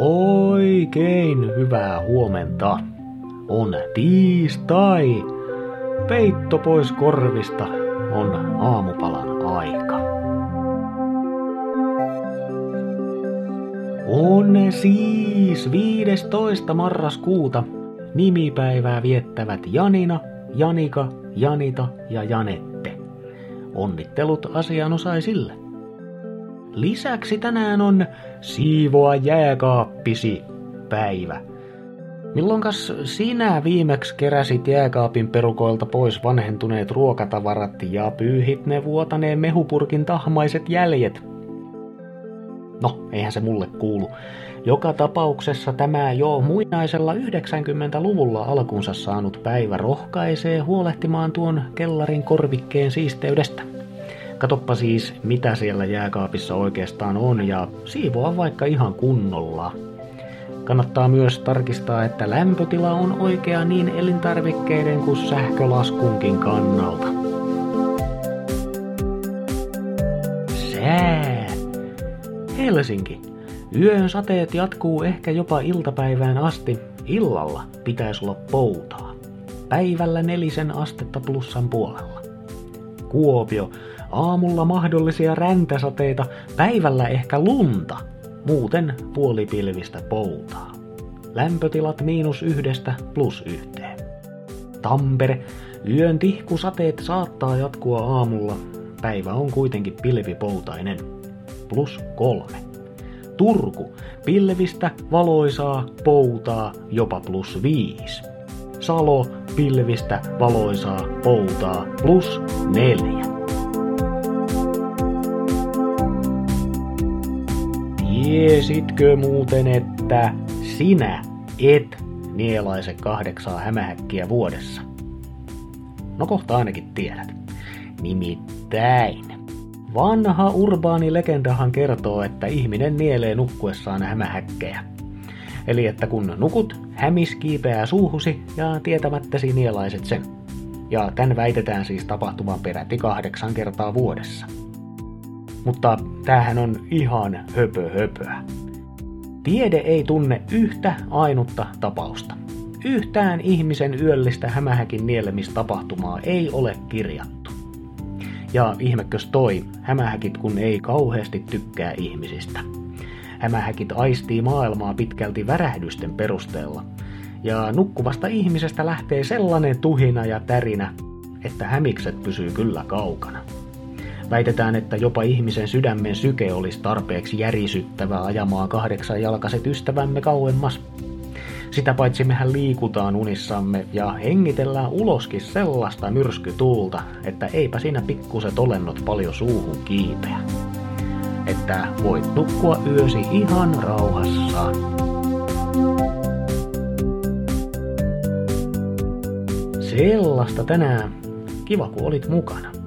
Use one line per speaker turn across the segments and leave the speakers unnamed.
Oikein hyvää huomenta. On tiistai. Peitto pois korvista on aamupalan aika. On siis 15. marraskuuta nimipäivää viettävät Janina, Janika, Janita ja Janette. Onnittelut asianosaisille. Lisäksi tänään on siivoa jääkaappisi päivä. Milloinkas sinä viimeksi keräsit jääkaapin perukoilta pois vanhentuneet ruokatavarat ja pyyhit ne vuotaneen mehupurkin tahmaiset jäljet? No, eihän se mulle kuulu. Joka tapauksessa tämä jo muinaisella 90-luvulla alkunsa saanut päivä rohkaisee huolehtimaan tuon kellarin korvikkeen siisteydestä. Katoppa siis, mitä siellä jääkaapissa oikeastaan on ja siivoa vaikka ihan kunnolla. Kannattaa myös tarkistaa, että lämpötila on oikea niin elintarvikkeiden kuin sähkölaskunkin kannalta. Sää. Helsinki. Yön sateet jatkuu ehkä jopa iltapäivään asti. Illalla pitäisi olla poutaa. Päivällä nelisen astetta plussan puolella. Kuopio. Aamulla mahdollisia räntäsateita, päivällä ehkä lunta. Muuten puolipilvistä poutaa. Lämpötilat miinus yhdestä plus yhteen. Tampere. Yön tihkusateet saattaa jatkua aamulla. Päivä on kuitenkin pilvipoutainen. Plus kolme. Turku. Pilvistä, valoisaa, poutaa, jopa plus viisi. Salo, pilvistä, valoisaa, poutaa, plus neljä. Tiesitkö muuten, että sinä et nielaise kahdeksaa hämähäkkiä vuodessa? No kohta ainakin tiedät. Nimittäin. Vanha urbaani legendahan kertoo, että ihminen nielee nukkuessaan hämähäkkejä. Eli että kun nukut, hämis kiipeää suuhusi ja tietämättäsi nielaiset sen. Ja tämän väitetään siis tapahtuvan peräti kahdeksan kertaa vuodessa. Mutta tämähän on ihan höpö höpöä. Tiede ei tunne yhtä ainutta tapausta. Yhtään ihmisen yöllistä hämähäkin nielemistapahtumaa ei ole kirjattu. Ja ihmekös toi, hämähäkit kun ei kauheasti tykkää ihmisistä. Hämähäkit aistii maailmaa pitkälti värähdysten perusteella. Ja nukkuvasta ihmisestä lähtee sellainen tuhina ja tärinä, että hämikset pysyy kyllä kaukana. Väitetään, että jopa ihmisen sydämen syke olisi tarpeeksi järisyttävä ajamaan kahdeksan jalkaiset ystävämme kauemmas. Sitä paitsi mehän liikutaan unissamme ja hengitellään uloskin sellaista myrskytuulta, että eipä siinä pikkuset olennot paljon suuhun kiipeä. Että voit nukkua yösi ihan rauhassa. Sellaista tänään. Kiva kun olit mukana.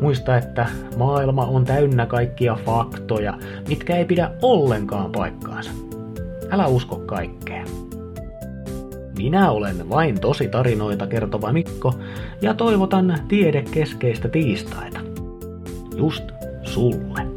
Muista, että maailma on täynnä kaikkia faktoja, mitkä ei pidä ollenkaan paikkaansa. Älä usko kaikkea. Minä olen vain tosi tarinoita kertova Mikko ja toivotan tiedekeskeistä tiistaita. Just sulle.